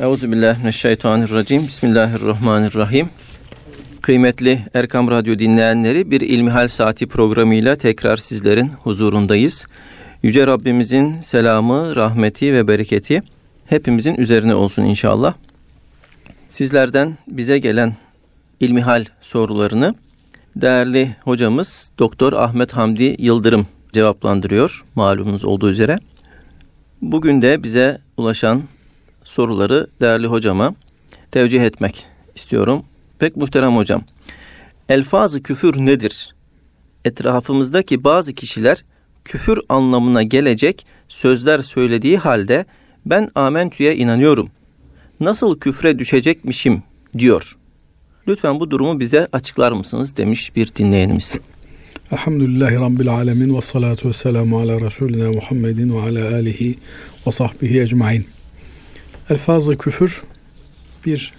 Euzubillahimineşşeytanirracim. Bismillahirrahmanirrahim. Kıymetli Erkam Radyo dinleyenleri bir İlmihal Saati programıyla tekrar sizlerin huzurundayız. Yüce Rabbimizin selamı, rahmeti ve bereketi hepimizin üzerine olsun inşallah. Sizlerden bize gelen ilmihal sorularını değerli hocamız Doktor Ahmet Hamdi Yıldırım cevaplandırıyor malumunuz olduğu üzere. Bugün de bize ulaşan soruları değerli hocama tevcih etmek istiyorum. Pek muhterem hocam. Elfazı küfür nedir? Etrafımızdaki bazı kişiler küfür anlamına gelecek sözler söylediği halde ben amentüye inanıyorum. Nasıl küfre düşecekmişim diyor. Lütfen bu durumu bize açıklar mısınız demiş bir dinleyenimiz. Elhamdülillahi Rabbil Alemin ve salatu ve selamu ala Resulina Muhammedin ve ala alihi ve sahbihi ecmain. Elfazı küfür bir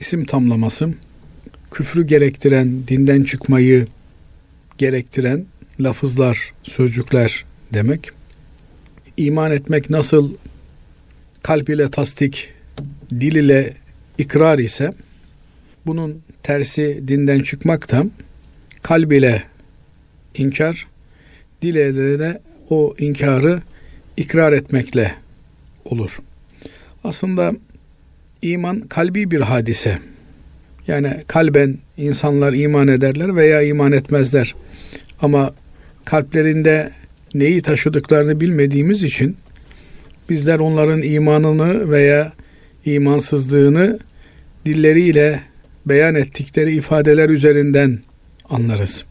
isim tamlaması. Küfrü gerektiren, dinden çıkmayı gerektiren lafızlar, sözcükler demek. İman etmek nasıl kalp ile tasdik, dil ile ikrar ise bunun tersi dinden çıkmak da kalb ile inkar, dil ile de o inkarı ikrar etmekle olur. Aslında iman kalbi bir hadise. Yani kalben insanlar iman ederler veya iman etmezler. Ama kalplerinde neyi taşıdıklarını bilmediğimiz için bizler onların imanını veya imansızlığını dilleriyle beyan ettikleri ifadeler üzerinden anlarız.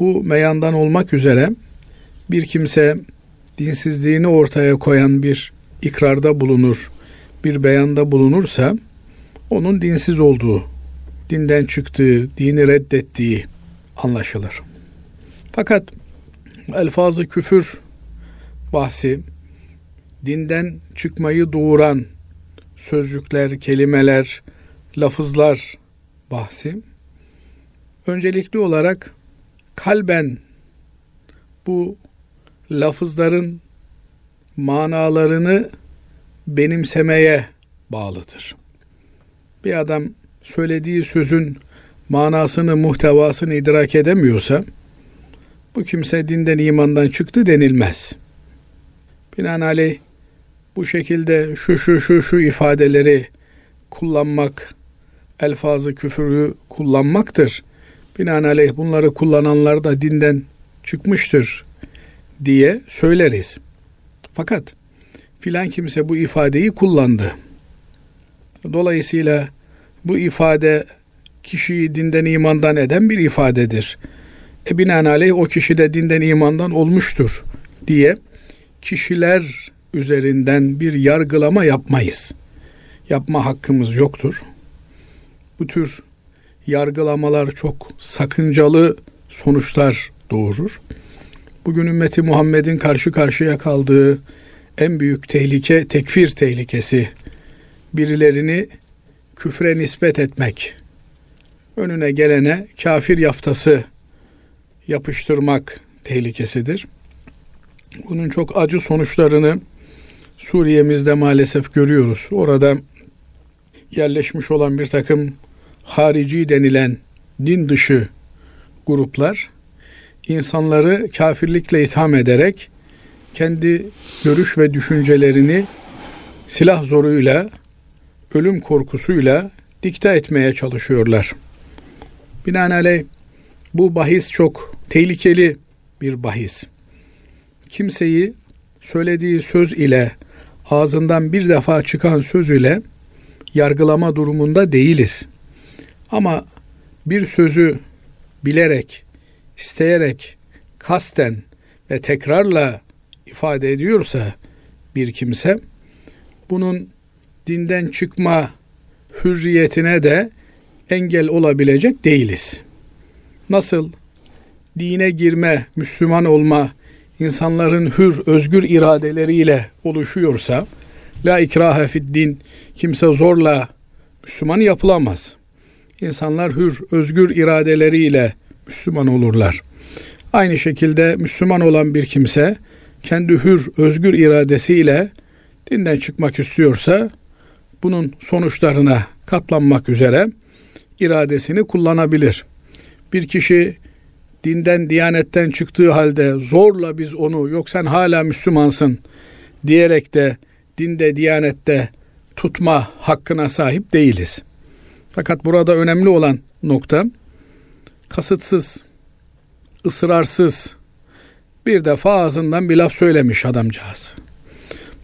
Bu meyandan olmak üzere bir kimse dinsizliğini ortaya koyan bir ikrarda bulunur, bir beyanda bulunursa onun dinsiz olduğu, dinden çıktığı, dini reddettiği anlaşılır. Fakat elfazı küfür bahsi dinden çıkmayı doğuran sözcükler, kelimeler, lafızlar bahsi öncelikli olarak kalben bu lafızların manalarını benimsemeye bağlıdır. Bir adam söylediği sözün manasını, muhtevasını idrak edemiyorsa bu kimse dinden imandan çıktı denilmez. Binaenaleyh bu şekilde şu şu şu şu ifadeleri kullanmak, elfazı küfürü kullanmaktır. Binaenaleyh bunları kullananlar da dinden çıkmıştır diye söyleriz. Fakat filan kimse bu ifadeyi kullandı. Dolayısıyla bu ifade kişiyi dinden imandan eden bir ifadedir. E binaenaleyh o kişi de dinden imandan olmuştur diye kişiler üzerinden bir yargılama yapmayız. Yapma hakkımız yoktur. Bu tür yargılamalar çok sakıncalı sonuçlar doğurur. Bugün ümmeti Muhammed'in karşı karşıya kaldığı en büyük tehlike tekfir tehlikesi. Birilerini küfre nispet etmek, önüne gelene kafir yaftası yapıştırmak tehlikesidir. Bunun çok acı sonuçlarını Suriye'mizde maalesef görüyoruz. Orada yerleşmiş olan bir takım harici denilen din dışı gruplar insanları kafirlikle itham ederek kendi görüş ve düşüncelerini silah zoruyla, ölüm korkusuyla dikte etmeye çalışıyorlar. Binaenaleyh bu bahis çok tehlikeli bir bahis. Kimseyi söylediği söz ile ağzından bir defa çıkan söz ile yargılama durumunda değiliz. Ama bir sözü bilerek, isteyerek, kasten ve tekrarla ifade ediyorsa bir kimse bunun dinden çıkma hürriyetine de engel olabilecek değiliz. Nasıl dine girme, Müslüman olma insanların hür, özgür iradeleriyle oluşuyorsa la ikrahe fid din kimse zorla Müslüman yapılamaz. İnsanlar hür, özgür iradeleriyle Müslüman olurlar. Aynı şekilde Müslüman olan bir kimse kendi hür, özgür iradesiyle dinden çıkmak istiyorsa bunun sonuçlarına katlanmak üzere iradesini kullanabilir. Bir kişi dinden, diyanetten çıktığı halde zorla biz onu yok sen hala Müslümansın diyerek de dinde, diyanette tutma hakkına sahip değiliz. Fakat burada önemli olan nokta kasıtsız, ısrarsız bir defa ağzından bir laf söylemiş adamcağız.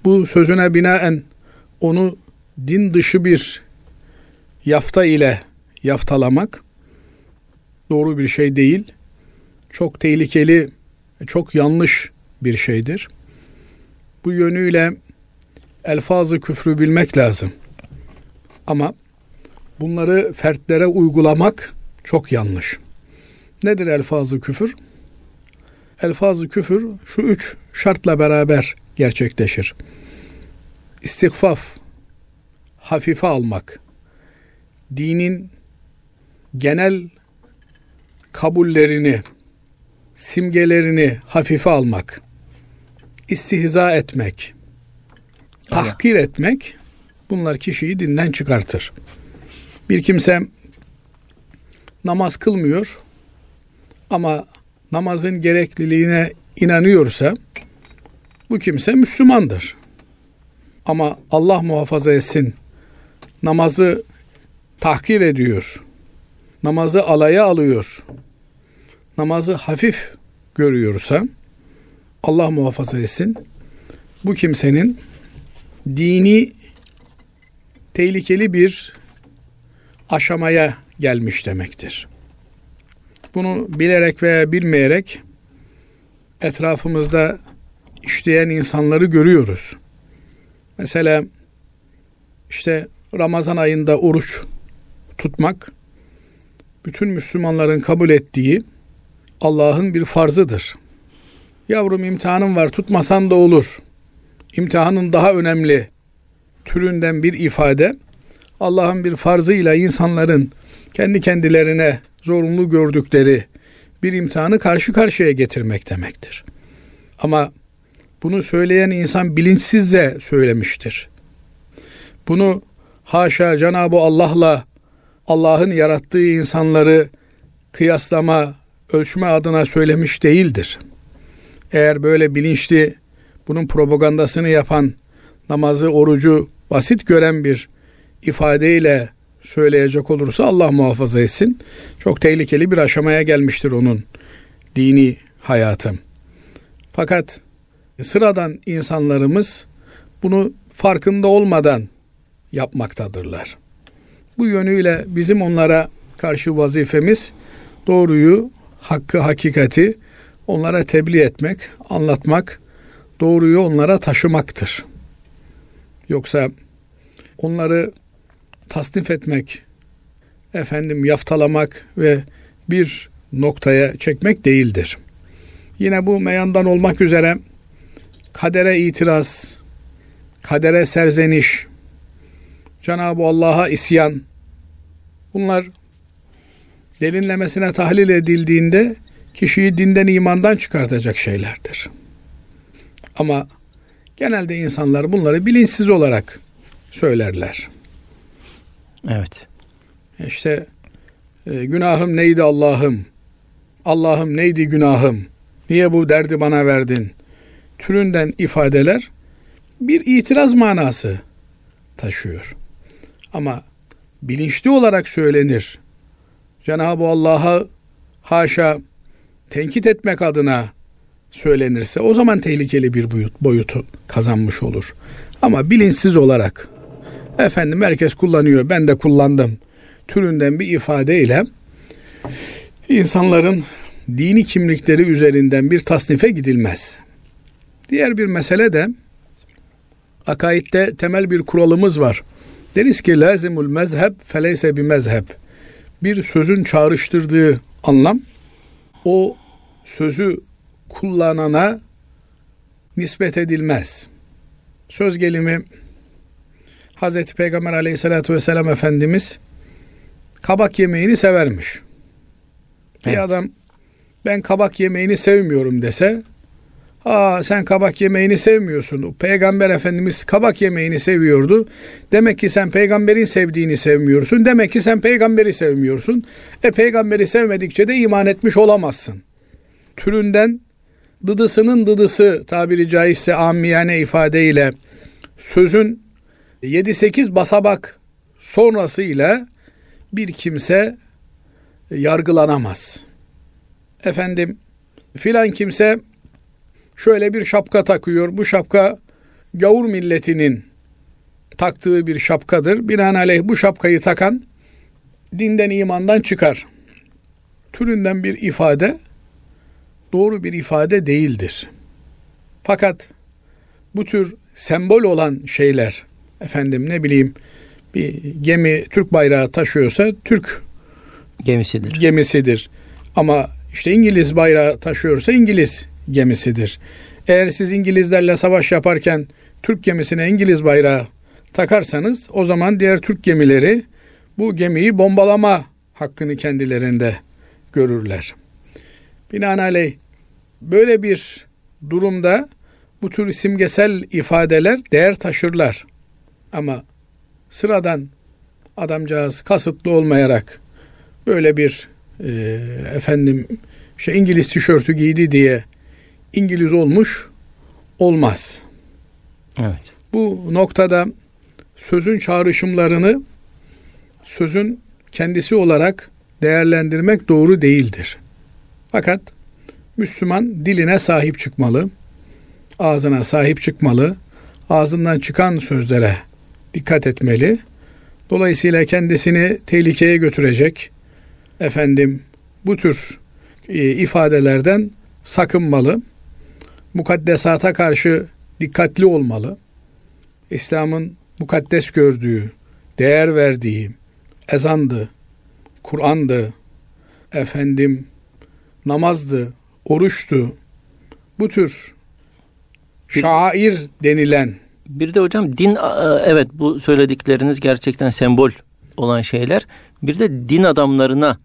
Bu sözüne binaen onu din dışı bir yafta ile yaftalamak doğru bir şey değil. Çok tehlikeli, çok yanlış bir şeydir. Bu yönüyle elfazı küfrü bilmek lazım. Ama bunları fertlere uygulamak çok yanlış. Nedir elfazı küfür? Elfazı küfür şu üç şartla beraber gerçekleşir. İstikfaf, hafife almak, dinin genel kabullerini, simgelerini hafife almak, istihza etmek, tahkir etmek bunlar kişiyi dinden çıkartır. Bir kimse namaz kılmıyor ama namazın gerekliliğine inanıyorsa bu kimse Müslümandır. Ama Allah muhafaza etsin namazı tahkir ediyor. Namazı alaya alıyor. Namazı hafif görüyorsa Allah muhafaza etsin bu kimsenin dini tehlikeli bir aşamaya gelmiş demektir. Bunu bilerek veya bilmeyerek etrafımızda işleyen insanları görüyoruz. Mesela işte Ramazan ayında oruç tutmak bütün Müslümanların kabul ettiği Allah'ın bir farzıdır. Yavrum imtihanın var tutmasan da olur. İmtihanın daha önemli türünden bir ifade Allah'ın bir farzıyla insanların kendi kendilerine zorunlu gördükleri bir imtihanı karşı karşıya getirmek demektir. Ama bunu söyleyen insan bilinçsiz de söylemiştir. Bunu haşa Cenab-ı Allah'la Allah'ın yarattığı insanları kıyaslama, ölçme adına söylemiş değildir. Eğer böyle bilinçli bunun propagandasını yapan, namazı, orucu basit gören bir ifadeyle söyleyecek olursa Allah muhafaza etsin. Çok tehlikeli bir aşamaya gelmiştir onun dini hayatı. Fakat sıradan insanlarımız bunu farkında olmadan yapmaktadırlar. Bu yönüyle bizim onlara karşı vazifemiz doğruyu, hakkı, hakikati onlara tebliğ etmek, anlatmak, doğruyu onlara taşımaktır. Yoksa onları tasnif etmek, efendim yaftalamak ve bir noktaya çekmek değildir. Yine bu meyandan olmak üzere kadere itiraz, kadere serzeniş, Cenab-ı Allah'a isyan bunlar derinlemesine tahlil edildiğinde kişiyi dinden imandan çıkartacak şeylerdir. Ama genelde insanlar bunları bilinçsiz olarak söylerler. Evet. İşte e, günahım neydi Allah'ım? Allah'ım neydi günahım? Niye bu derdi bana verdin? Türünden ifadeler bir itiraz manası taşıyor. Ama bilinçli olarak söylenir. Cenab-ı Allah'a haşa tenkit etmek adına söylenirse o zaman tehlikeli bir boyut, boyutu kazanmış olur. Ama bilinçsiz olarak efendim herkes kullanıyor ben de kullandım türünden bir ifadeyle insanların dini kimlikleri üzerinden bir tasnife gidilmez. Diğer bir mesele de akaidde temel bir kuralımız var. Deriz ki lazimul mezheb feleyse bir mezheb. Bir sözün çağrıştırdığı anlam o sözü kullanana nispet edilmez. Söz gelimi Hazreti Peygamber aleyhissalatü vesselam Efendimiz kabak yemeğini severmiş. Bir evet. adam ben kabak yemeğini sevmiyorum dese Aa sen kabak yemeğini sevmiyorsun. Peygamber Efendimiz kabak yemeğini seviyordu. Demek ki sen peygamberin sevdiğini sevmiyorsun. Demek ki sen peygamberi sevmiyorsun. E peygamberi sevmedikçe de iman etmiş olamazsın. Türünden dıdısının dıdısı tabiri caizse amiyane ifadeyle sözün 7-8 basamak sonrasıyla bir kimse yargılanamaz. Efendim filan kimse şöyle bir şapka takıyor. Bu şapka gavur milletinin taktığı bir şapkadır. Binaenaleyh bu şapkayı takan dinden imandan çıkar. Türünden bir ifade doğru bir ifade değildir. Fakat bu tür sembol olan şeyler efendim ne bileyim bir gemi Türk bayrağı taşıyorsa Türk gemisidir. Gemisidir. Ama işte İngiliz bayrağı taşıyorsa İngiliz gemisidir. Eğer siz İngilizlerle savaş yaparken Türk gemisine İngiliz bayrağı takarsanız o zaman diğer Türk gemileri bu gemiyi bombalama hakkını kendilerinde görürler. Binaenaleyh böyle bir durumda bu tür simgesel ifadeler değer taşırlar. Ama sıradan adamcağız kasıtlı olmayarak böyle bir e, efendim şey İngiliz tişörtü giydi diye İngiliz olmuş olmaz. Evet. Bu noktada sözün çağrışımlarını sözün kendisi olarak değerlendirmek doğru değildir. Fakat Müslüman diline sahip çıkmalı, ağzına sahip çıkmalı, ağzından çıkan sözlere dikkat etmeli. Dolayısıyla kendisini tehlikeye götürecek efendim bu tür e, ifadelerden sakınmalı. Mukaddesata karşı dikkatli olmalı. İslam'ın mukaddes gördüğü, değer verdiği ezandı, Kur'an'dı, efendim namazdı, oruçtu. Bu tür şair denilen bir de hocam din evet bu söyledikleriniz gerçekten sembol olan şeyler. Bir de din adamlarına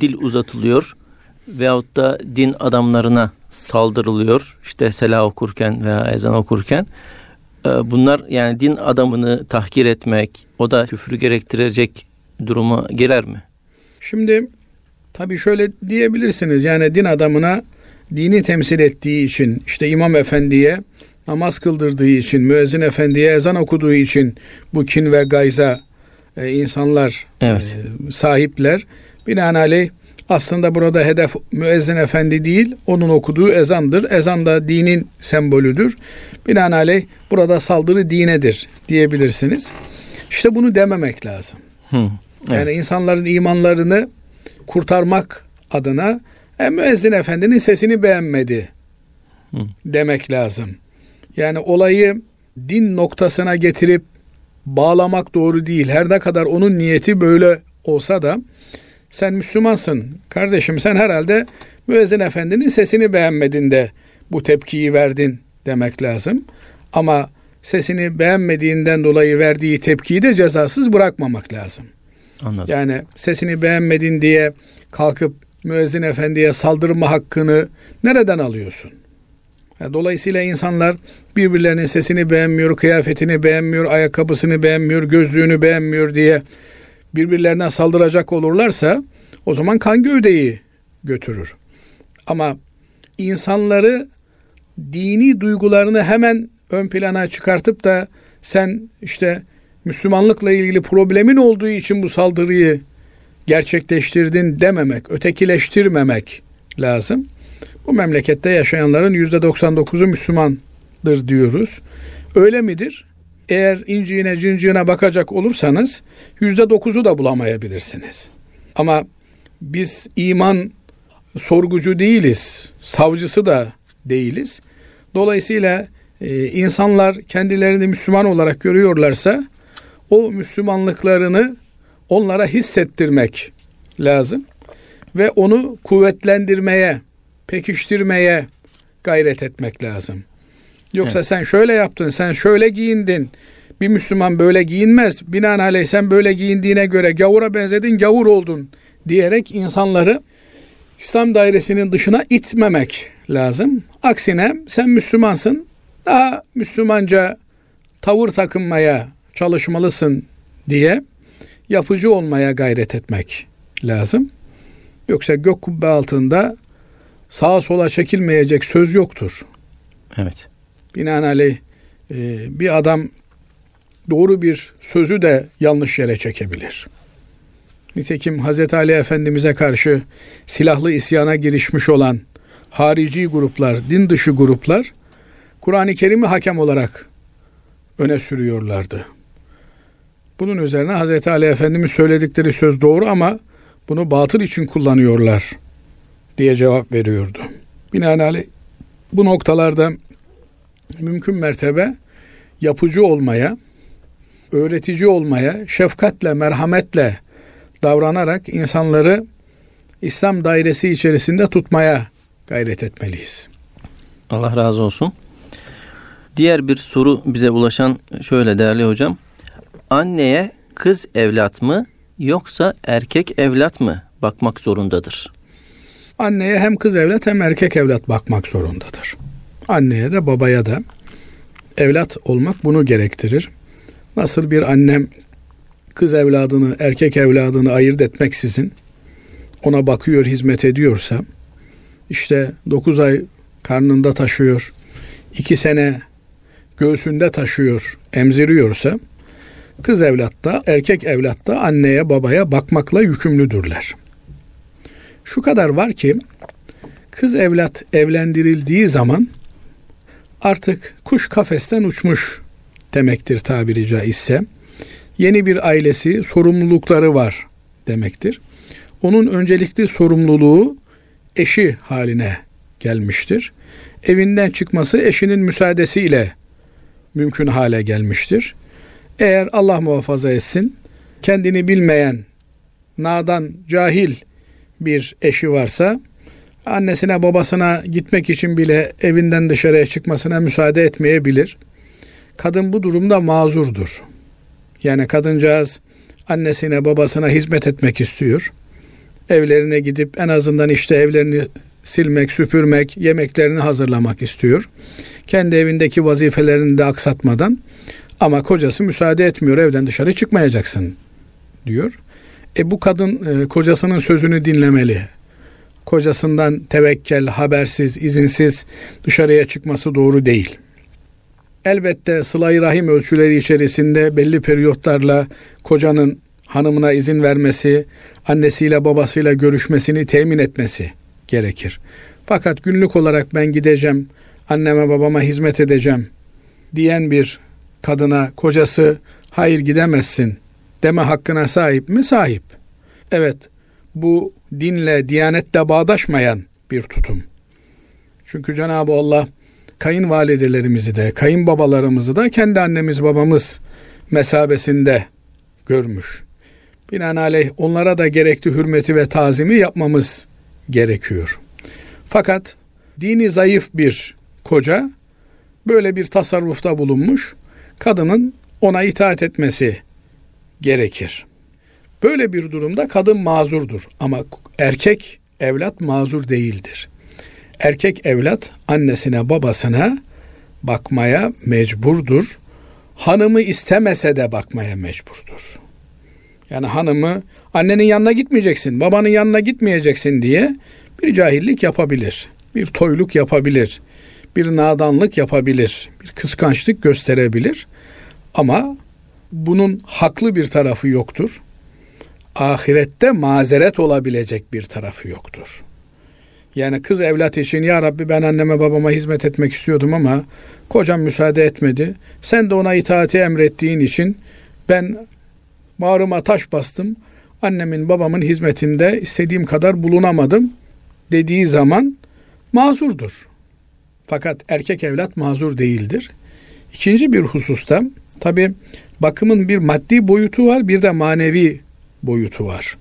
dil uzatılıyor veyahut da din adamlarına saldırılıyor. İşte sela okurken veya ezan okurken. Bunlar yani din adamını tahkir etmek, o da küfrü gerektirecek duruma girer mi? Şimdi tabii şöyle diyebilirsiniz. Yani din adamına dini temsil ettiği için işte imam efendiye namaz kıldırdığı için, müezzin efendiye ezan okuduğu için bu kin ve gayza e, insanlar evet. e, sahipler. Binaenaleyh aslında burada hedef müezzin efendi değil, onun okuduğu ezandır. Ezan da dinin sembolüdür. Binaenaleyh burada saldırı dinedir diyebilirsiniz. İşte bunu dememek lazım. Hı, evet. Yani insanların imanlarını kurtarmak adına e, müezzin efendinin sesini beğenmedi Hı. demek lazım. Yani olayı din noktasına getirip bağlamak doğru değil. Her ne kadar onun niyeti böyle olsa da sen Müslümansın kardeşim sen herhalde müezzin efendinin sesini beğenmedin de bu tepkiyi verdin demek lazım. Ama sesini beğenmediğinden dolayı verdiği tepkiyi de cezasız bırakmamak lazım. Anladım. Yani sesini beğenmedin diye kalkıp müezzin efendiye saldırma hakkını nereden alıyorsun? Dolayısıyla insanlar birbirlerinin sesini beğenmiyor, kıyafetini beğenmiyor, ayakkabısını beğenmiyor, gözlüğünü beğenmiyor diye birbirlerine saldıracak olurlarsa o zaman kan gövdeyi götürür. Ama insanları dini duygularını hemen ön plana çıkartıp da sen işte Müslümanlıkla ilgili problemin olduğu için bu saldırıyı gerçekleştirdin dememek, ötekileştirmemek lazım. Bu memlekette yaşayanların yüzde 99'u Müslümandır diyoruz. Öyle midir? Eğer inciğine cinciğine bakacak olursanız yüzde dokuzu da bulamayabilirsiniz. Ama biz iman sorgucu değiliz, savcısı da değiliz. Dolayısıyla e, insanlar kendilerini Müslüman olarak görüyorlarsa o Müslümanlıklarını onlara hissettirmek lazım ve onu kuvvetlendirmeye, pekiştirmeye gayret etmek lazım. Yoksa evet. sen şöyle yaptın, sen şöyle giyindin. Bir Müslüman böyle giyinmez. Binaenaleyh sen böyle giyindiğine göre gavura benzedin, gavur oldun diyerek insanları İslam dairesinin dışına itmemek lazım. Aksine sen Müslümansın, daha Müslümanca tavır takınmaya çalışmalısın diye yapıcı olmaya gayret etmek lazım. Yoksa gök kubbe altında sağa sola çekilmeyecek söz yoktur. Evet. Binaenaleyh e, bir adam doğru bir sözü de yanlış yere çekebilir. Nitekim Hz. Ali Efendimiz'e karşı silahlı isyana girişmiş olan harici gruplar, din dışı gruplar Kur'an-ı Kerim'i hakem olarak öne sürüyorlardı. Bunun üzerine Hz. Ali Efendimiz söyledikleri söz doğru ama bunu batıl için kullanıyorlar diye cevap veriyordu. Binaenaleyh bu noktalarda mümkün mertebe yapıcı olmaya, öğretici olmaya, şefkatle, merhametle davranarak insanları İslam dairesi içerisinde tutmaya gayret etmeliyiz. Allah razı olsun. Diğer bir soru bize ulaşan şöyle değerli hocam. Anneye kız evlat mı yoksa erkek evlat mı bakmak zorundadır? Anneye hem kız evlat hem erkek evlat bakmak zorundadır. Anneye de babaya da evlat olmak bunu gerektirir. Nasıl bir annem kız evladını, erkek evladını ayırt etmeksizin ona bakıyor, hizmet ediyorsa, işte 9 ay karnında taşıyor, 2 sene göğsünde taşıyor, emziriyorsa, kız evlat da, erkek evlat da anneye, babaya bakmakla yükümlüdürler. Şu kadar var ki, kız evlat evlendirildiği zaman artık kuş kafesten uçmuş demektir tabiri caizse. Yeni bir ailesi, sorumlulukları var demektir. Onun öncelikli sorumluluğu eşi haline gelmiştir. Evinden çıkması eşinin müsaadesiyle mümkün hale gelmiştir. Eğer Allah muhafaza etsin, kendini bilmeyen, nadan, cahil bir eşi varsa, annesine babasına gitmek için bile evinden dışarıya çıkmasına müsaade etmeyebilir. Kadın bu durumda mazurdur. Yani kadıncağız annesine babasına hizmet etmek istiyor. Evlerine gidip en azından işte evlerini silmek, süpürmek, yemeklerini hazırlamak istiyor. Kendi evindeki vazifelerini de aksatmadan ama kocası müsaade etmiyor evden dışarı çıkmayacaksın diyor. E bu kadın e, kocasının sözünü dinlemeli. Kocasından tevekkel, habersiz, izinsiz dışarıya çıkması doğru değil. Elbette sıla rahim ölçüleri içerisinde belli periyotlarla kocanın hanımına izin vermesi, annesiyle babasıyla görüşmesini temin etmesi gerekir. Fakat günlük olarak ben gideceğim, anneme babama hizmet edeceğim diyen bir kadına kocası hayır gidemezsin deme hakkına sahip mi? Sahip. Evet, bu dinle, diyanetle bağdaşmayan bir tutum. Çünkü Cenab-ı Allah kayınvalidelerimizi de, kayınbabalarımızı da kendi annemiz babamız mesabesinde görmüş. Binaenaleyh onlara da gerekli hürmeti ve tazimi yapmamız gerekiyor. Fakat dini zayıf bir koca böyle bir tasarrufta bulunmuş, kadının ona itaat etmesi gerekir. Böyle bir durumda kadın mazurdur ama erkek evlat mazur değildir. Erkek evlat annesine babasına bakmaya mecburdur. Hanımı istemese de bakmaya mecburdur. Yani hanımı annenin yanına gitmeyeceksin, babanın yanına gitmeyeceksin diye bir cahillik yapabilir. Bir toyluk yapabilir. Bir nadanlık yapabilir. Bir kıskançlık gösterebilir. Ama bunun haklı bir tarafı yoktur. Ahirette mazeret olabilecek bir tarafı yoktur. Yani kız evlat için ya Rabbi ben anneme babama hizmet etmek istiyordum ama kocam müsaade etmedi. Sen de ona itaati emrettiğin için ben bağrıma taş bastım. Annemin babamın hizmetinde istediğim kadar bulunamadım dediği zaman mazurdur. Fakat erkek evlat mazur değildir. İkinci bir hususta tabi bakımın bir maddi boyutu var bir de manevi boyutu var.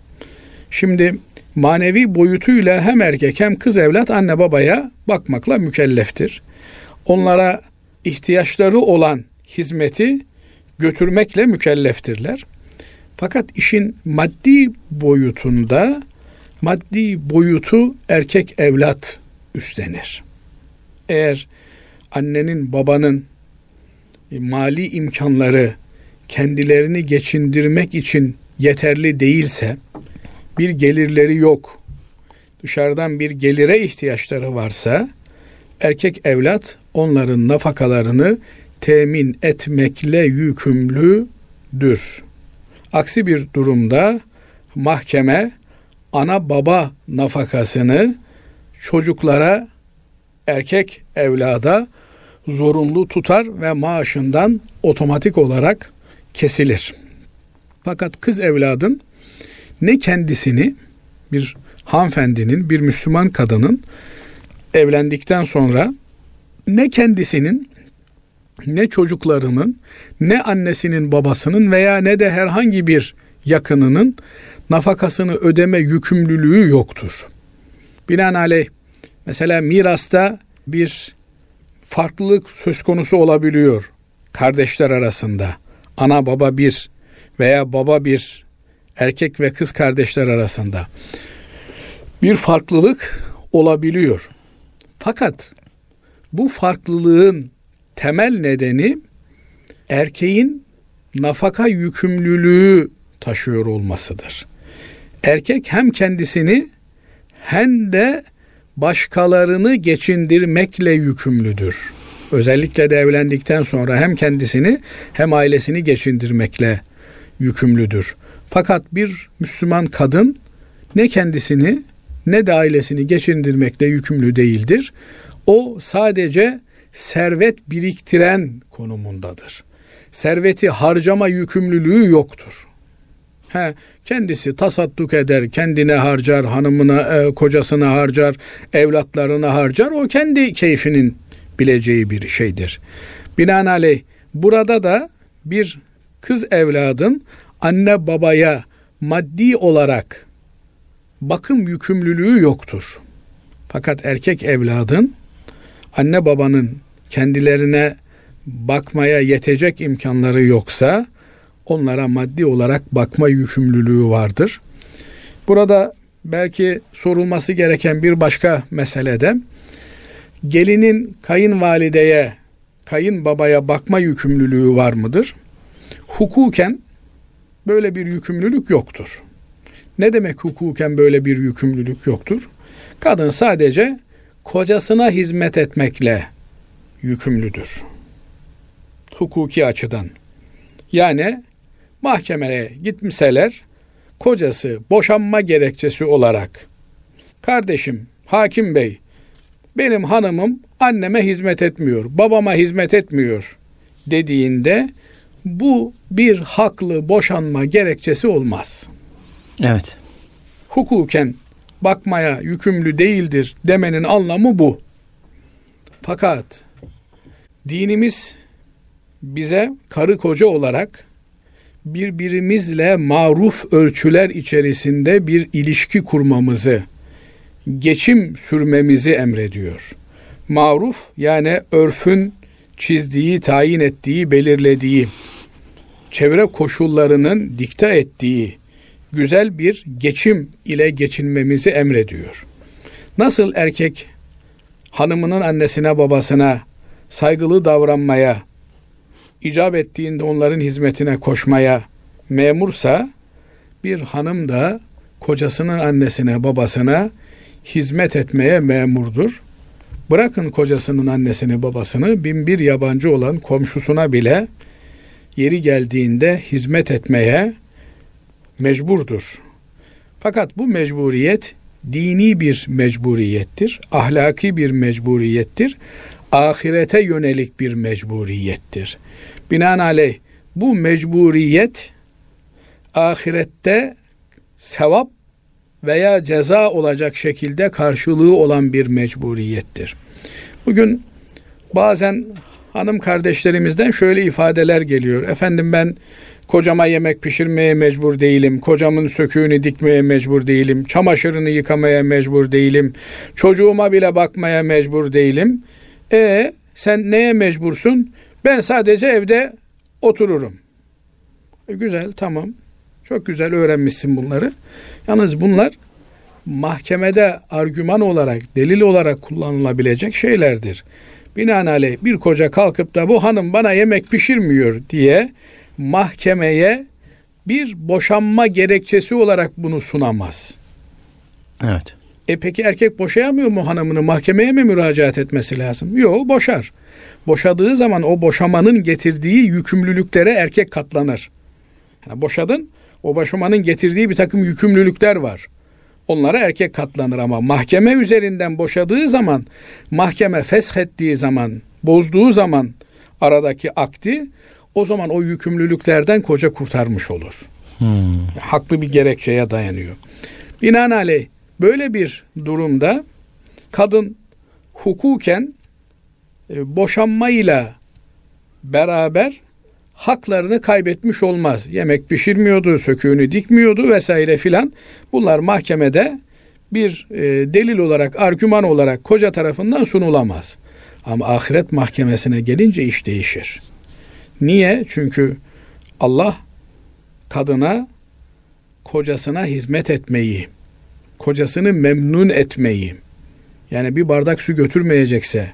Şimdi manevi boyutuyla hem erkek hem kız evlat anne babaya bakmakla mükelleftir. Onlara ihtiyaçları olan hizmeti götürmekle mükelleftirler. Fakat işin maddi boyutunda maddi boyutu erkek evlat üstlenir. Eğer annenin babanın mali imkanları kendilerini geçindirmek için yeterli değilse, bir gelirleri yok, dışarıdan bir gelire ihtiyaçları varsa, erkek evlat onların nafakalarını temin etmekle yükümlüdür. Aksi bir durumda mahkeme ana baba nafakasını çocuklara erkek evlada zorunlu tutar ve maaşından otomatik olarak kesilir. Fakat kız evladın ne kendisini bir hanımefendinin, bir Müslüman kadının evlendikten sonra ne kendisinin ne çocuklarının ne annesinin babasının veya ne de herhangi bir yakınının nafakasını ödeme yükümlülüğü yoktur. Binaenaleyh mesela mirasta bir farklılık söz konusu olabiliyor kardeşler arasında. Ana baba bir veya baba bir erkek ve kız kardeşler arasında. Bir farklılık olabiliyor. Fakat bu farklılığın temel nedeni erkeğin nafaka yükümlülüğü taşıyor olmasıdır. Erkek hem kendisini hem de başkalarını geçindirmekle yükümlüdür. Özellikle de evlendikten sonra hem kendisini hem ailesini geçindirmekle yükümlüdür. Fakat bir Müslüman kadın ne kendisini ne de ailesini geçindirmekle yükümlü değildir. O sadece servet biriktiren konumundadır. Serveti harcama yükümlülüğü yoktur. He, kendisi tasadduk eder, kendine harcar, hanımına, e, kocasına harcar, evlatlarına harcar. O kendi keyfinin bileceği bir şeydir. Binaenaleyh burada da bir kız evladın anne babaya maddi olarak bakım yükümlülüğü yoktur. Fakat erkek evladın anne babanın kendilerine bakmaya yetecek imkanları yoksa onlara maddi olarak bakma yükümlülüğü vardır. Burada belki sorulması gereken bir başka mesele de gelinin kayınvalideye, kayınbabaya bakma yükümlülüğü var mıdır? Hukuken böyle bir yükümlülük yoktur. Ne demek hukuken böyle bir yükümlülük yoktur? Kadın sadece kocasına hizmet etmekle yükümlüdür. Hukuki açıdan. Yani mahkemeye gitmişseler kocası boşanma gerekçesi olarak kardeşim hakim bey benim hanımım anneme hizmet etmiyor, babama hizmet etmiyor dediğinde bu bir haklı boşanma gerekçesi olmaz. Evet. Hukuken bakmaya yükümlü değildir demenin anlamı bu. Fakat dinimiz bize karı koca olarak birbirimizle maruf ölçüler içerisinde bir ilişki kurmamızı, geçim sürmemizi emrediyor. Maruf yani örfün çizdiği, tayin ettiği, belirlediği, çevre koşullarının dikte ettiği güzel bir geçim ile geçinmemizi emrediyor. Nasıl erkek hanımının annesine babasına saygılı davranmaya, icap ettiğinde onların hizmetine koşmaya memursa bir hanım da kocasının annesine babasına hizmet etmeye memurdur. Bırakın kocasının annesini babasını bin bir yabancı olan komşusuna bile yeri geldiğinde hizmet etmeye mecburdur. Fakat bu mecburiyet dini bir mecburiyettir, ahlaki bir mecburiyettir, ahirete yönelik bir mecburiyettir. Binaenaleyh bu mecburiyet ahirette sevap veya ceza olacak şekilde karşılığı olan bir mecburiyettir. Bugün bazen hanım kardeşlerimizden şöyle ifadeler geliyor. Efendim ben kocama yemek pişirmeye mecbur değilim. Kocamın söküğünü dikmeye mecbur değilim. Çamaşırını yıkamaya mecbur değilim. Çocuğuma bile bakmaya mecbur değilim. E sen neye mecbursun? Ben sadece evde otururum. E, güzel tamam. Çok güzel öğrenmişsin bunları. Yalnız bunlar mahkemede argüman olarak, delil olarak kullanılabilecek şeylerdir. Binaenaleyh bir koca kalkıp da bu hanım bana yemek pişirmiyor diye mahkemeye bir boşanma gerekçesi olarak bunu sunamaz. Evet. E peki erkek boşayamıyor mu hanımını? Mahkemeye mi müracaat etmesi lazım? Yok boşar. Boşadığı zaman o boşamanın getirdiği yükümlülüklere erkek katlanır. Yani boşadın, o boşamanın getirdiği bir takım yükümlülükler var. Onlara erkek katlanır ama mahkeme üzerinden boşadığı zaman, mahkeme feshettiği zaman, bozduğu zaman aradaki akti, o zaman o yükümlülüklerden koca kurtarmış olur. Hmm. Haklı bir gerekçeye dayanıyor. Binaenaleyh böyle bir durumda kadın hukuken e, boşanmayla beraber haklarını kaybetmiş olmaz. Yemek pişirmiyordu, söküğünü dikmiyordu vesaire filan. Bunlar mahkemede bir e, delil olarak, argüman olarak koca tarafından sunulamaz. Ama ahiret mahkemesine gelince iş değişir. Niye? Çünkü Allah kadına kocasına hizmet etmeyi, kocasını memnun etmeyi, yani bir bardak su götürmeyecekse,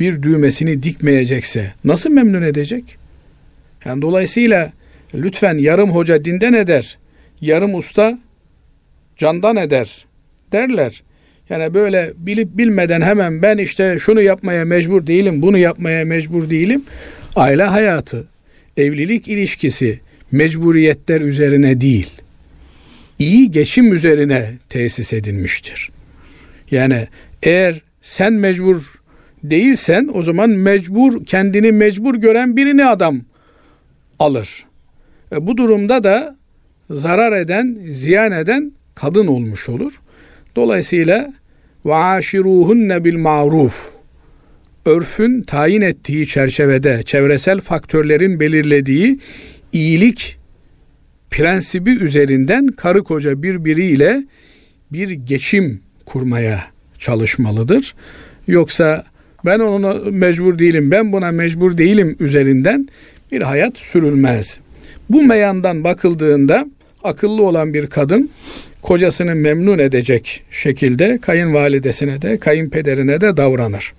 bir düğmesini dikmeyecekse nasıl memnun edecek? Yani dolayısıyla lütfen yarım hoca dinden eder, yarım usta candan eder derler. Yani böyle bilip bilmeden hemen ben işte şunu yapmaya mecbur değilim, bunu yapmaya mecbur değilim. Aile hayatı, evlilik ilişkisi mecburiyetler üzerine değil, iyi geçim üzerine tesis edilmiştir. Yani eğer sen mecbur değilsen o zaman mecbur kendini mecbur gören birini adam alır. E, bu durumda da zarar eden, ziyan eden kadın olmuş olur. Dolayısıyla ve aşiruhunne bil maruf örfün tayin ettiği çerçevede çevresel faktörlerin belirlediği iyilik prensibi üzerinden karı koca birbiriyle bir geçim kurmaya çalışmalıdır. Yoksa ben ona mecbur değilim, ben buna mecbur değilim üzerinden bir hayat sürülmez. Bu meyandan bakıldığında akıllı olan bir kadın kocasını memnun edecek şekilde kayınvalidesine de kayınpederine de davranır.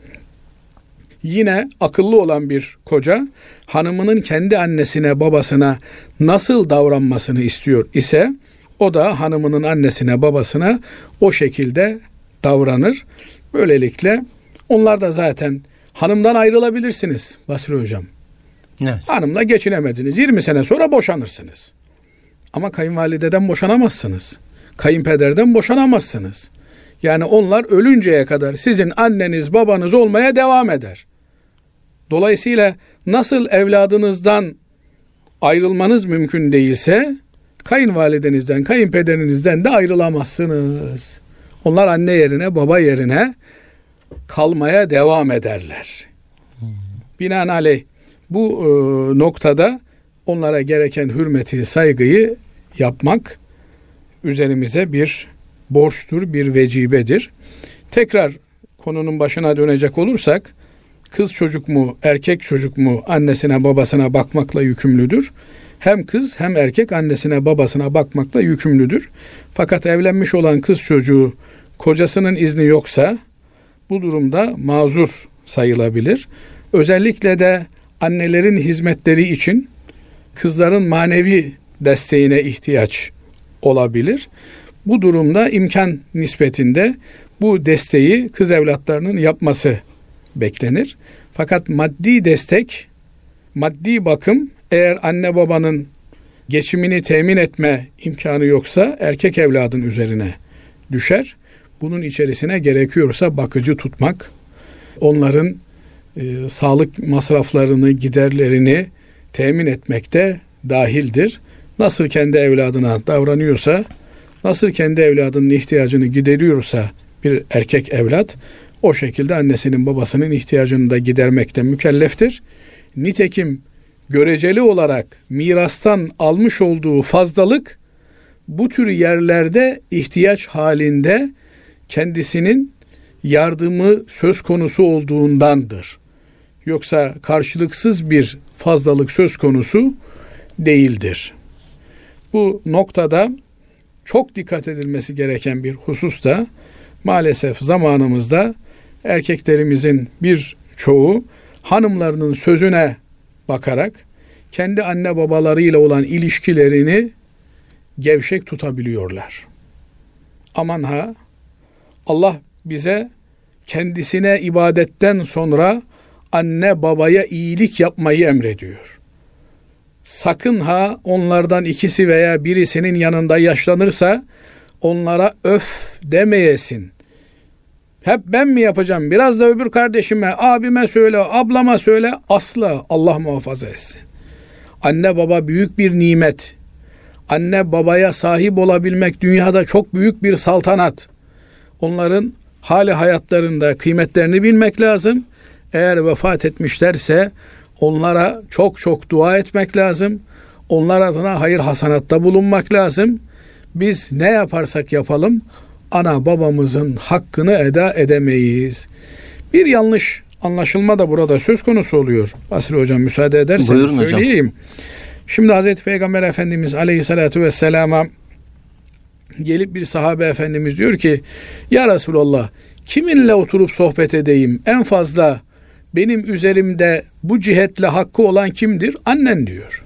Yine akıllı olan bir koca hanımının kendi annesine babasına nasıl davranmasını istiyor ise o da hanımının annesine babasına o şekilde davranır. Böylelikle onlar da zaten hanımdan ayrılabilirsiniz Basri Hocam. Evet. Hanımla geçinemediniz. 20 sene sonra boşanırsınız. Ama kayınvalideden boşanamazsınız. Kayınpederden boşanamazsınız. Yani onlar ölünceye kadar sizin anneniz babanız olmaya devam eder. Dolayısıyla nasıl evladınızdan ayrılmanız mümkün değilse kayınvalidenizden, kayınpederinizden de ayrılamazsınız. Onlar anne yerine, baba yerine kalmaya devam ederler. Binaenaleyh bu e, noktada onlara gereken hürmeti, saygıyı yapmak üzerimize bir borçtur, bir vecibedir. Tekrar konunun başına dönecek olursak kız çocuk mu, erkek çocuk mu annesine babasına bakmakla yükümlüdür. Hem kız hem erkek annesine babasına bakmakla yükümlüdür. Fakat evlenmiş olan kız çocuğu kocasının izni yoksa bu durumda mazur sayılabilir. Özellikle de annelerin hizmetleri için kızların manevi desteğine ihtiyaç olabilir. Bu durumda imkan nispetinde bu desteği kız evlatlarının yapması beklenir. Fakat maddi destek, maddi bakım eğer anne babanın geçimini temin etme imkanı yoksa erkek evladın üzerine düşer. Bunun içerisine gerekiyorsa bakıcı tutmak, onların e, sağlık masraflarını, giderlerini temin etmekte dahildir. Nasıl kendi evladına davranıyorsa, nasıl kendi evladının ihtiyacını gideriyorsa bir erkek evlat, o şekilde annesinin babasının ihtiyacını da gidermekte mükelleftir. Nitekim göreceli olarak mirastan almış olduğu fazlalık bu tür yerlerde ihtiyaç halinde kendisinin yardımı söz konusu olduğundandır. Yoksa karşılıksız bir fazlalık söz konusu değildir. Bu noktada çok dikkat edilmesi gereken bir husus da maalesef zamanımızda erkeklerimizin bir çoğu hanımlarının sözüne bakarak kendi anne babalarıyla olan ilişkilerini gevşek tutabiliyorlar. Aman ha Allah bize kendisine ibadetten sonra anne babaya iyilik yapmayı emrediyor. Sakın ha onlardan ikisi veya biri senin yanında yaşlanırsa onlara öf demeyesin. Hep ben mi yapacağım? Biraz da öbür kardeşime, abime söyle, ablama söyle. Asla Allah muhafaza etsin. Anne baba büyük bir nimet. Anne babaya sahip olabilmek dünyada çok büyük bir saltanat. Onların hali hayatlarında kıymetlerini bilmek lazım. Eğer vefat etmişlerse onlara çok çok dua etmek lazım. Onlar adına hayır hasanatta bulunmak lazım. Biz ne yaparsak yapalım ana babamızın hakkını eda edemeyiz. Bir yanlış anlaşılma da burada söz konusu oluyor. Basri Hocam müsaade ederseniz Buyurun söyleyeyim. Hocam. Şimdi Hazreti Peygamber Efendimiz Aleyhisselatü Vesselam'a gelip bir sahabe efendimiz diyor ki Ya Resulallah kiminle oturup sohbet edeyim en fazla benim üzerimde bu cihetle hakkı olan kimdir? Annen diyor.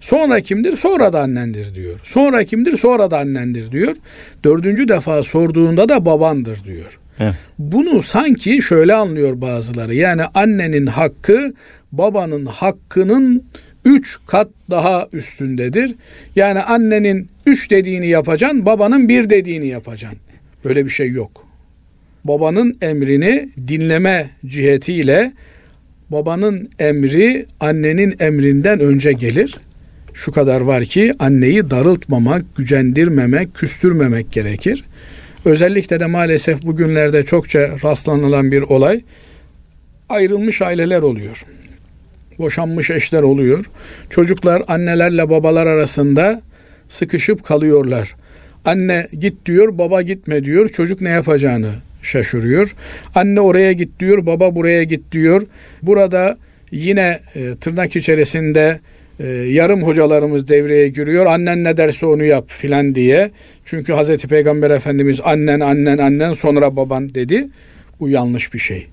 Sonra kimdir? Sonra da annendir diyor. Sonra kimdir? Sonra da annendir diyor. Dördüncü defa sorduğunda da babandır diyor. Evet. Bunu sanki şöyle anlıyor bazıları. Yani annenin hakkı babanın hakkının üç kat daha üstündedir. Yani annenin üç dediğini yapacaksın, babanın bir dediğini yapacaksın. Böyle bir şey yok. Babanın emrini dinleme cihetiyle babanın emri annenin emrinden önce gelir. Şu kadar var ki anneyi darıltmamak, gücendirmemek, küstürmemek gerekir. Özellikle de maalesef bugünlerde çokça rastlanılan bir olay ayrılmış aileler oluyor. Boşanmış eşler oluyor. Çocuklar annelerle babalar arasında sıkışıp kalıyorlar. Anne git diyor, baba gitme diyor. Çocuk ne yapacağını şaşırıyor. Anne oraya git diyor, baba buraya git diyor. Burada yine e, tırnak içerisinde e, yarım hocalarımız devreye giriyor. Annen ne derse onu yap filan diye. Çünkü Hazreti Peygamber Efendimiz annen annen annen sonra baban dedi. Bu yanlış bir şey.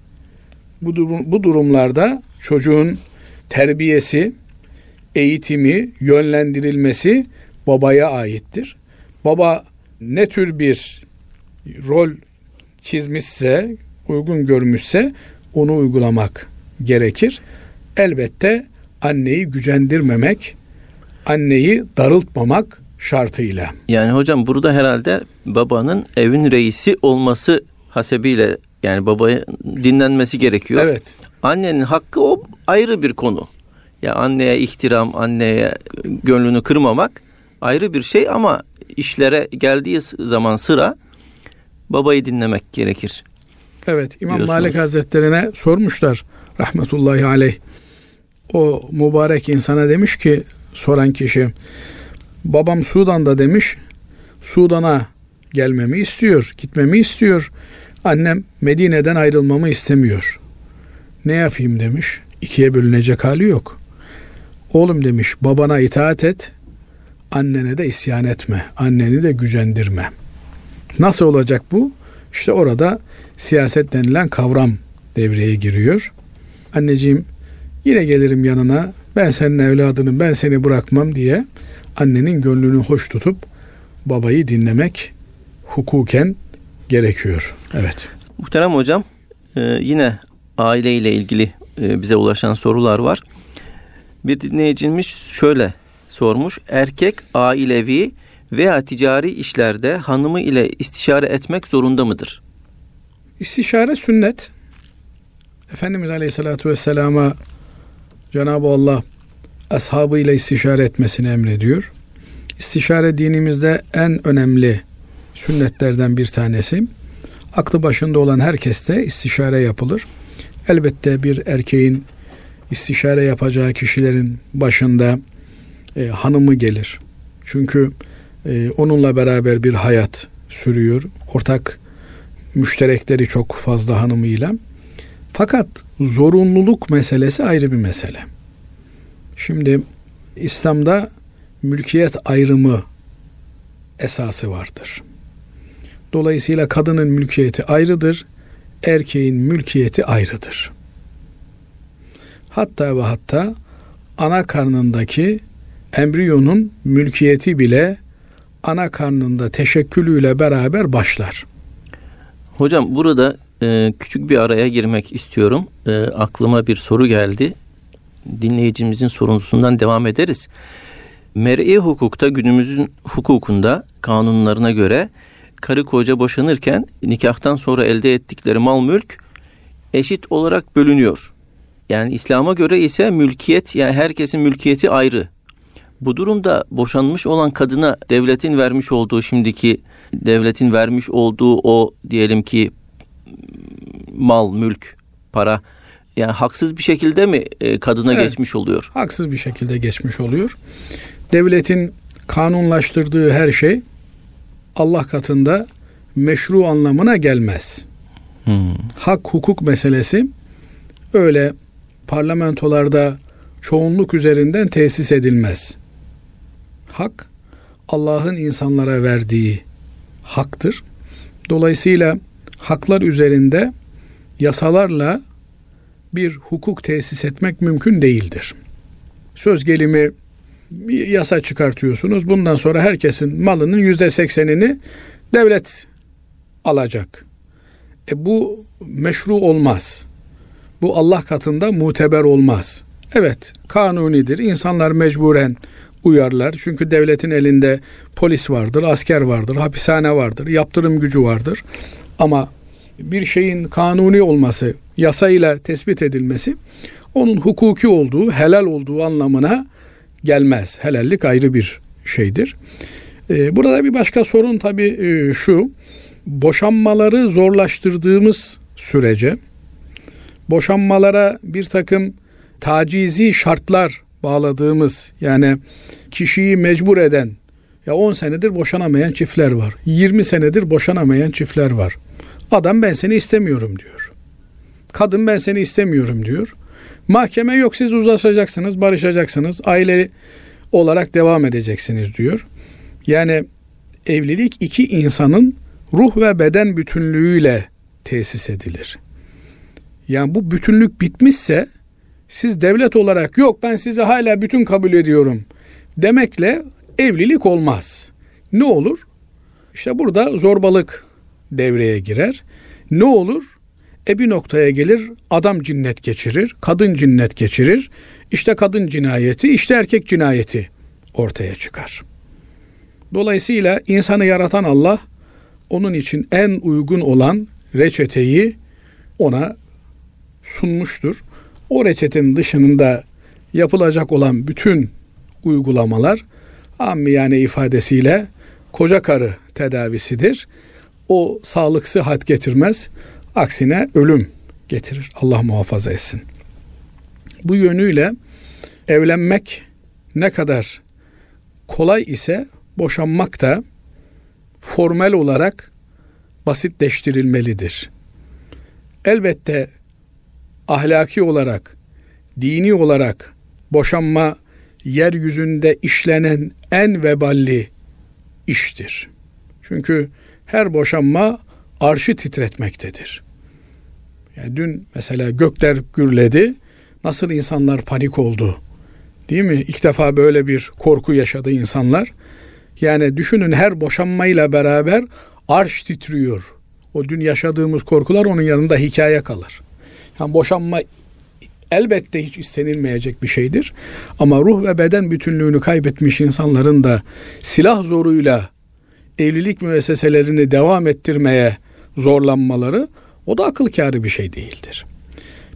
Bu, bu durumlarda çocuğun terbiyesi, eğitimi, yönlendirilmesi babaya aittir. Baba ne tür bir rol çizmişse, uygun görmüşse onu uygulamak gerekir. Elbette anneyi gücendirmemek, anneyi darıltmamak şartıyla. Yani hocam burada herhalde babanın evin reisi olması hasebiyle yani babaya dinlenmesi gerekiyor. Evet. Annenin hakkı o ayrı bir konu. Ya anneye ihtiram, anneye gönlünü kırmamak ayrı bir şey ama işlere geldiği zaman sıra babayı dinlemek gerekir. Evet İmam diyorsunuz. Malik Hazretlerine sormuşlar rahmetullahi aleyh. O mübarek insana demiş ki soran kişi babam Sudan'da demiş Sudan'a gelmemi istiyor, gitmemi istiyor. Annem Medine'den ayrılmamı istemiyor. Ne yapayım demiş. İkiye bölünecek hali yok. Oğlum demiş babana itaat et, annene de isyan etme, anneni de gücendirme. Nasıl olacak bu? İşte orada siyaset denilen kavram devreye giriyor. Anneciğim yine gelirim yanına ben senin evladının ben seni bırakmam diye annenin gönlünü hoş tutup babayı dinlemek hukuken gerekiyor. Evet. Muhterem hocam e, yine aile ile ilgili e, bize ulaşan sorular var. Bir dinleyicimiz şöyle sormuş. Erkek ailevi veya ticari işlerde hanımı ile istişare etmek zorunda mıdır? İstişare sünnet. Efendimiz Aleyhisselatü Vesselam'a Cenab-ı Allah ashabıyla istişare etmesini emrediyor. İstişare dinimizde en önemli sünnetlerden bir tanesi. Aklı başında olan herkeste istişare yapılır. Elbette bir erkeğin istişare yapacağı kişilerin başında e, hanımı gelir. Çünkü e, onunla beraber bir hayat sürüyor. Ortak müşterekleri çok fazla hanımıyla. Fakat zorunluluk meselesi ayrı bir mesele. Şimdi İslam'da mülkiyet ayrımı esası vardır. Dolayısıyla kadının mülkiyeti ayrıdır, erkeğin mülkiyeti ayrıdır. Hatta ve hatta ana karnındaki embriyonun mülkiyeti bile ana karnında teşekkülüyle beraber başlar. Hocam burada e, küçük bir araya girmek istiyorum. E, aklıma bir soru geldi. Dinleyicimizin sorusundan devam ederiz. Mer'i hukukta günümüzün hukukunda kanunlarına göre karı koca boşanırken nikahtan sonra elde ettikleri mal mülk eşit olarak bölünüyor. Yani İslam'a göre ise mülkiyet yani herkesin mülkiyeti ayrı. Bu durumda boşanmış olan kadına devletin vermiş olduğu şimdiki devletin vermiş olduğu o diyelim ki mal, mülk, para yani haksız bir şekilde mi e, kadına evet, geçmiş oluyor? Haksız bir şekilde geçmiş oluyor. Devletin kanunlaştırdığı her şey Allah katında meşru anlamına gelmez. Hmm. Hak hukuk meselesi öyle parlamentolarda çoğunluk üzerinden tesis edilmez. Hak Allah'ın insanlara verdiği haktır. Dolayısıyla haklar üzerinde yasalarla bir hukuk tesis etmek mümkün değildir. Söz gelimi yasa çıkartıyorsunuz. Bundan sonra herkesin malının yüzde seksenini devlet alacak. E bu meşru olmaz. Bu Allah katında muteber olmaz. Evet kanunidir. İnsanlar mecburen uyarlar. Çünkü devletin elinde polis vardır, asker vardır, hapishane vardır, yaptırım gücü vardır. Ama bir şeyin kanuni olması, yasayla tespit edilmesi onun hukuki olduğu, helal olduğu anlamına gelmez. Helallik ayrı bir şeydir. Ee, burada bir başka sorun tabii e, şu. Boşanmaları zorlaştırdığımız sürece boşanmalara bir takım tacizi şartlar bağladığımız yani kişiyi mecbur eden ya 10 senedir boşanamayan çiftler var. 20 senedir boşanamayan çiftler var. Adam ben seni istemiyorum diyor. Kadın ben seni istemiyorum diyor. Mahkeme yok siz uzlaşacaksınız, barışacaksınız, aile olarak devam edeceksiniz diyor. Yani evlilik iki insanın ruh ve beden bütünlüğüyle tesis edilir. Yani bu bütünlük bitmişse siz devlet olarak yok ben sizi hala bütün kabul ediyorum demekle evlilik olmaz. Ne olur? İşte burada zorbalık devreye girer. Ne olur? E bir noktaya gelir adam cinnet geçirir, kadın cinnet geçirir. İşte kadın cinayeti, işte erkek cinayeti ortaya çıkar. Dolayısıyla insanı yaratan Allah onun için en uygun olan reçeteyi ona sunmuştur. O reçetenin dışında yapılacak olan bütün uygulamalar yani ifadesiyle koca karı tedavisidir. O sağlık sıhhat getirmez. Aksine ölüm getirir. Allah muhafaza etsin. Bu yönüyle evlenmek ne kadar kolay ise boşanmak da formel olarak basitleştirilmelidir. Elbette ahlaki olarak, dini olarak boşanma yeryüzünde işlenen en veballi iştir. Çünkü her boşanma arşı titretmektedir. Yani dün mesela gökler gürledi. Nasıl insanlar panik oldu. Değil mi? İlk defa böyle bir korku yaşadı insanlar. Yani düşünün her boşanmayla beraber arş titriyor. O dün yaşadığımız korkular onun yanında hikaye kalır. Yani boşanma elbette hiç istenilmeyecek bir şeydir. Ama ruh ve beden bütünlüğünü kaybetmiş insanların da silah zoruyla evlilik müesseselerini devam ettirmeye zorlanmaları o da akıl kârı bir şey değildir.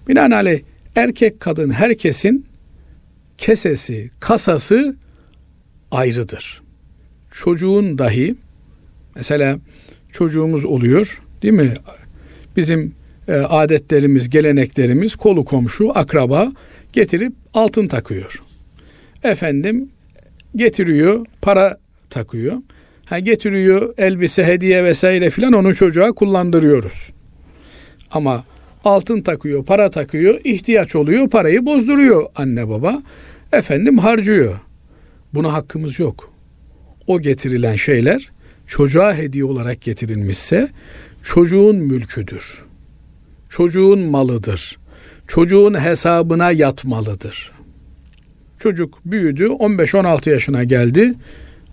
Binaenaleyh erkek kadın herkesin kesesi, kasası ayrıdır. Çocuğun dahi mesela çocuğumuz oluyor değil mi? Bizim e, adetlerimiz, geleneklerimiz kolu komşu, akraba getirip altın takıyor. Efendim getiriyor, para takıyor. Ha getiriyor elbise, hediye vesaire filan onu çocuğa kullandırıyoruz. Ama altın takıyor, para takıyor, ihtiyaç oluyor, parayı bozduruyor anne baba. Efendim harcıyor. Buna hakkımız yok. o getirilen şeyler çocuğa hediye olarak getirilmişse çocuğun mülküdür. Çocuğun malıdır. Çocuğun hesabına yatmalıdır. Çocuk büyüdü, 15-16 yaşına geldi.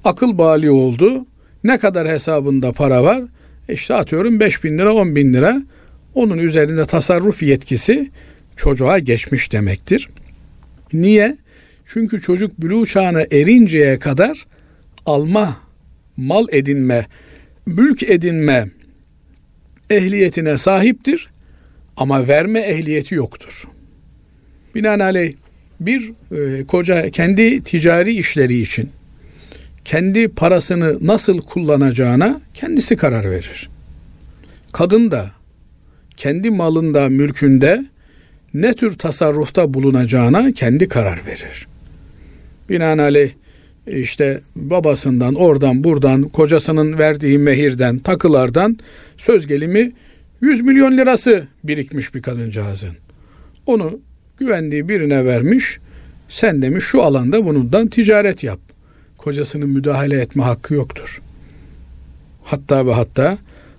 Akıl bali oldu. Ne kadar hesabında para var? İşte atıyorum 5 bin lira, 10 bin lira. Onun üzerinde tasarruf yetkisi çocuğa geçmiş demektir. Niye? Çünkü çocuk bülü çağına erinceye kadar alma, mal edinme, mülk edinme ehliyetine sahiptir ama verme ehliyeti yoktur. Binaenaleyh bir e, koca kendi ticari işleri için kendi parasını nasıl kullanacağına kendisi karar verir. Kadın da kendi malında, mülkünde ne tür tasarrufta bulunacağına kendi karar verir. Binaenaleyh işte babasından, oradan, buradan, kocasının verdiği mehirden, takılardan söz gelimi 100 milyon lirası birikmiş bir kadıncağızın. Onu güvendiği birine vermiş. Sen demiş şu alanda bundan ticaret yap. Kocasının müdahale etme hakkı yoktur. Hatta ve hatta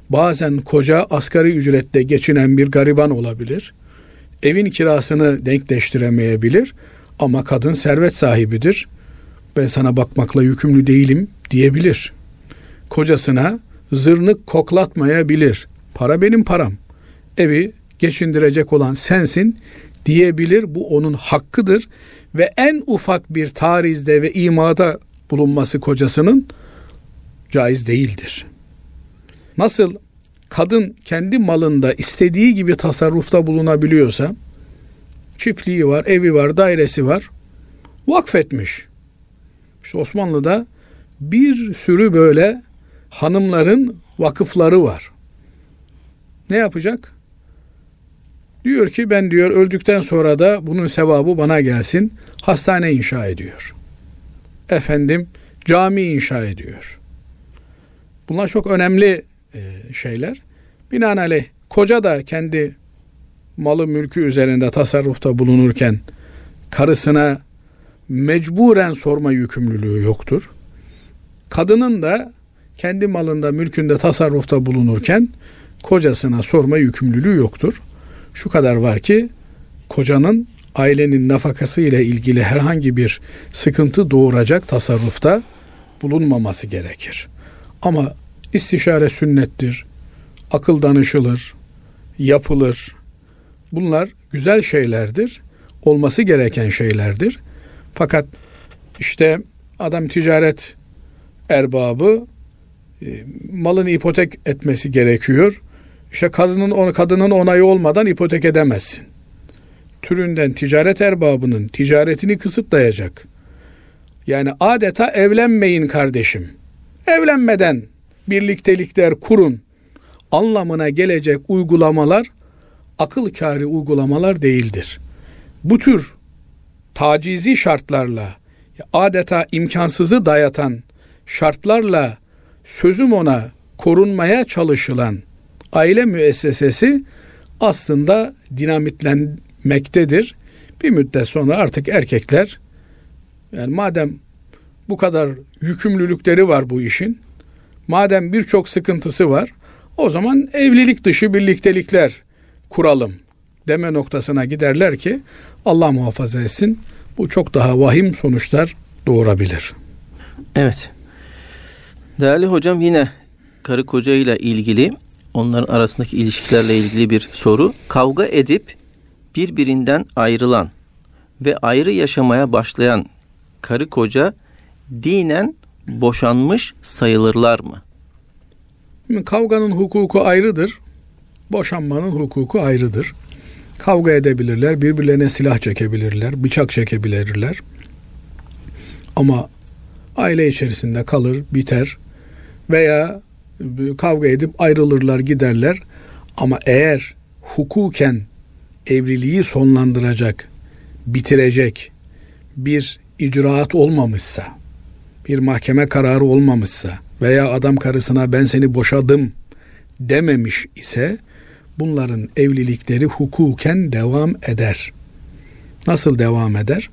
bazen koca asgari ücretle geçinen bir gariban olabilir. Evin kirasını denkleştiremeyebilir ama kadın servet sahibidir. Ben sana bakmakla yükümlü değilim diyebilir. Kocasına zırnık koklatmayabilir. Para benim param. Evi geçindirecek olan sensin diyebilir. Bu onun hakkıdır ve en ufak bir tarizde ve imada bulunması kocasının caiz değildir. Nasıl kadın kendi malında istediği gibi tasarrufta bulunabiliyorsa çiftliği var, evi var, dairesi var. Vakfetmiş. İşte Osmanlı'da bir sürü böyle hanımların vakıfları var. Ne yapacak? Diyor ki ben diyor öldükten sonra da bunun sevabı bana gelsin. Hastane inşa ediyor. Efendim cami inşa ediyor. Bunlar çok önemli e, şeyler. Binaenaleyh koca da kendi malı mülkü üzerinde tasarrufta bulunurken karısına mecburen sorma yükümlülüğü yoktur. Kadının da kendi malında mülkünde tasarrufta bulunurken kocasına sorma yükümlülüğü yoktur. Şu kadar var ki kocanın ailenin nafakası ile ilgili herhangi bir sıkıntı doğuracak tasarrufta bulunmaması gerekir. Ama istişare sünnettir, akıl danışılır, yapılır. Bunlar güzel şeylerdir, olması gereken şeylerdir. Fakat işte adam ticaret erbabı e, malını ipotek etmesi gerekiyor. İşte kadının kadının onayı olmadan ipotek edemezsin. Türünden ticaret erbabının ticaretini kısıtlayacak. Yani adeta evlenmeyin kardeşim. Evlenmeden birliktelikler kurun anlamına gelecek uygulamalar akıl kâri uygulamalar değildir. Bu tür tacizi şartlarla adeta imkansızı dayatan şartlarla sözüm ona korunmaya çalışılan aile müessesesi aslında dinamitlenmektedir. Bir müddet sonra artık erkekler yani madem bu kadar yükümlülükleri var bu işin, madem birçok sıkıntısı var, o zaman evlilik dışı birliktelikler kuralım deme noktasına giderler ki Allah muhafaza etsin bu çok daha vahim sonuçlar doğurabilir. Evet. Değerli hocam yine karı koca ile ilgili onların arasındaki ilişkilerle ilgili bir soru. Kavga edip birbirinden ayrılan ve ayrı yaşamaya başlayan karı koca dinen boşanmış sayılırlar mı? Kavganın hukuku ayrıdır. Boşanmanın hukuku ayrıdır. Kavga edebilirler, birbirlerine silah çekebilirler, bıçak çekebilirler. Ama aile içerisinde kalır, biter veya kavga edip ayrılırlar, giderler. Ama eğer hukuken evliliği sonlandıracak, bitirecek bir icraat olmamışsa, bir mahkeme kararı olmamışsa veya adam karısına ben seni boşadım dememiş ise bunların evlilikleri hukuken devam eder. Nasıl devam eder?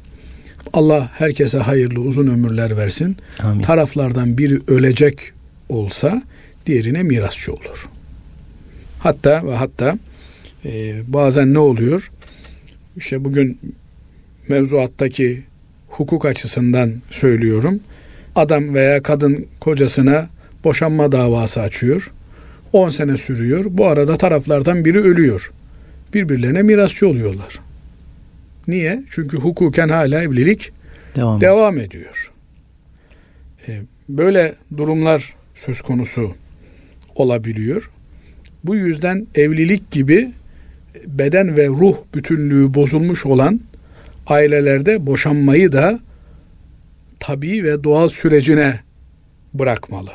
Allah herkese hayırlı uzun ömürler versin. Amin. Taraflardan biri ölecek olsa diğerine mirasçı olur. Hatta ve hatta e, bazen ne oluyor? İşte bugün mevzuattaki hukuk açısından söylüyorum. Adam veya kadın kocasına boşanma davası açıyor. 10 sene sürüyor. Bu arada taraflardan biri ölüyor. Birbirlerine mirasçı oluyorlar. Niye? Çünkü hukuken hala evlilik Devam, devam ediyor. E, böyle durumlar söz konusu olabiliyor. Bu yüzden evlilik gibi beden ve ruh bütünlüğü bozulmuş olan ailelerde boşanmayı da tabii ve doğal sürecine bırakmalı.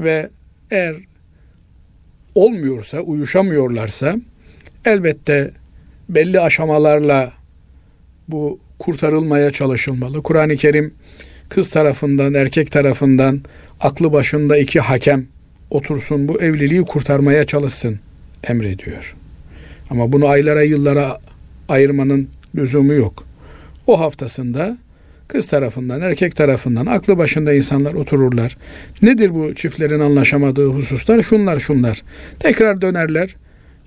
Ve eğer olmuyorsa, uyuşamıyorlarsa elbette belli aşamalarla bu kurtarılmaya çalışılmalı. Kur'an-ı Kerim kız tarafından, erkek tarafından aklı başında iki hakem otursun bu evliliği kurtarmaya çalışsın emrediyor. Ama bunu aylara yıllara ayırmanın lüzumu yok. O haftasında kız tarafından, erkek tarafından aklı başında insanlar otururlar. Nedir bu çiftlerin anlaşamadığı hususlar? Şunlar şunlar. Tekrar dönerler.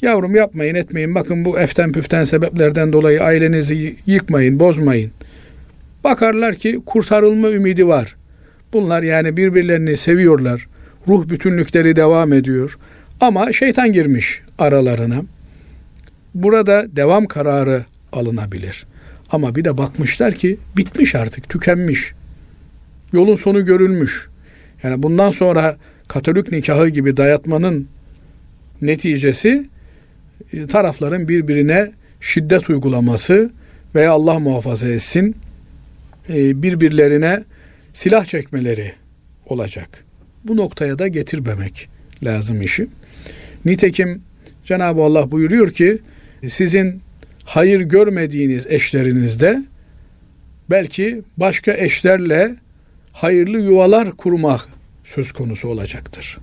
Yavrum yapmayın etmeyin. Bakın bu eften püften sebeplerden dolayı ailenizi yıkmayın, bozmayın. Bakarlar ki kurtarılma ümidi var. Bunlar yani birbirlerini seviyorlar. Ruh bütünlükleri devam ediyor. Ama şeytan girmiş aralarına. Burada devam kararı alınabilir. Ama bir de bakmışlar ki bitmiş artık, tükenmiş. Yolun sonu görülmüş. Yani bundan sonra Katolik nikahı gibi dayatmanın neticesi e, tarafların birbirine şiddet uygulaması veya Allah muhafaza etsin e, birbirlerine silah çekmeleri olacak. Bu noktaya da getirmemek lazım işi. Nitekim Cenab-ı Allah buyuruyor ki sizin hayır görmediğiniz eşlerinizde belki başka eşlerle hayırlı yuvalar kurmak söz konusu olacaktır.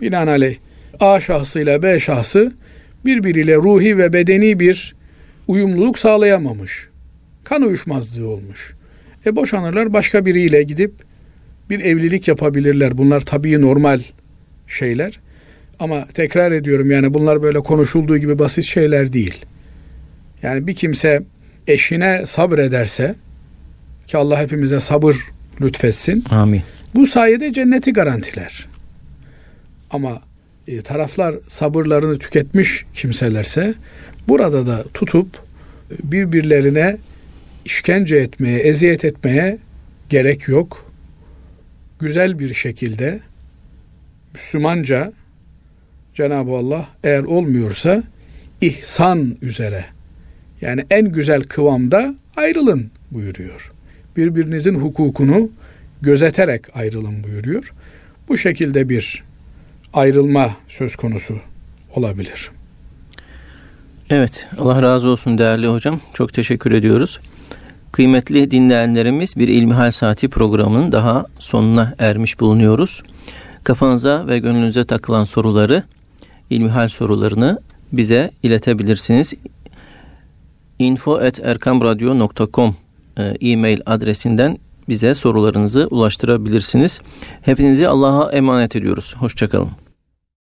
Binaenaleyh A şahsıyla B şahsı birbiriyle ruhi ve bedeni bir uyumluluk sağlayamamış. Kan uyuşmazlığı olmuş. E boşanırlar başka biriyle gidip bir evlilik yapabilirler. Bunlar tabii normal şeyler. Ama tekrar ediyorum yani bunlar böyle konuşulduğu gibi basit şeyler değil. Yani bir kimse eşine sabrederse ki Allah hepimize sabır lütfetsin. Amin. Bu sayede cenneti garantiler. Ama e, taraflar sabırlarını tüketmiş kimselerse burada da tutup birbirlerine işkence etmeye, eziyet etmeye gerek yok. Güzel bir şekilde Müslümanca Cenab-ı Allah eğer olmuyorsa ihsan üzere yani en güzel kıvamda ayrılın buyuruyor. Birbirinizin hukukunu gözeterek ayrılın buyuruyor. Bu şekilde bir ayrılma söz konusu olabilir. Evet, Allah razı olsun değerli hocam. Çok teşekkür ediyoruz. Kıymetli dinleyenlerimiz bir İlmihal Saati programının daha sonuna ermiş bulunuyoruz. Kafanıza ve gönlünüze takılan soruları, ilmihal sorularını bize iletebilirsiniz. info.erkamradyo.com e, e-mail adresinden bize sorularınızı ulaştırabilirsiniz. Hepinizi Allah'a emanet ediyoruz. Hoşçakalın.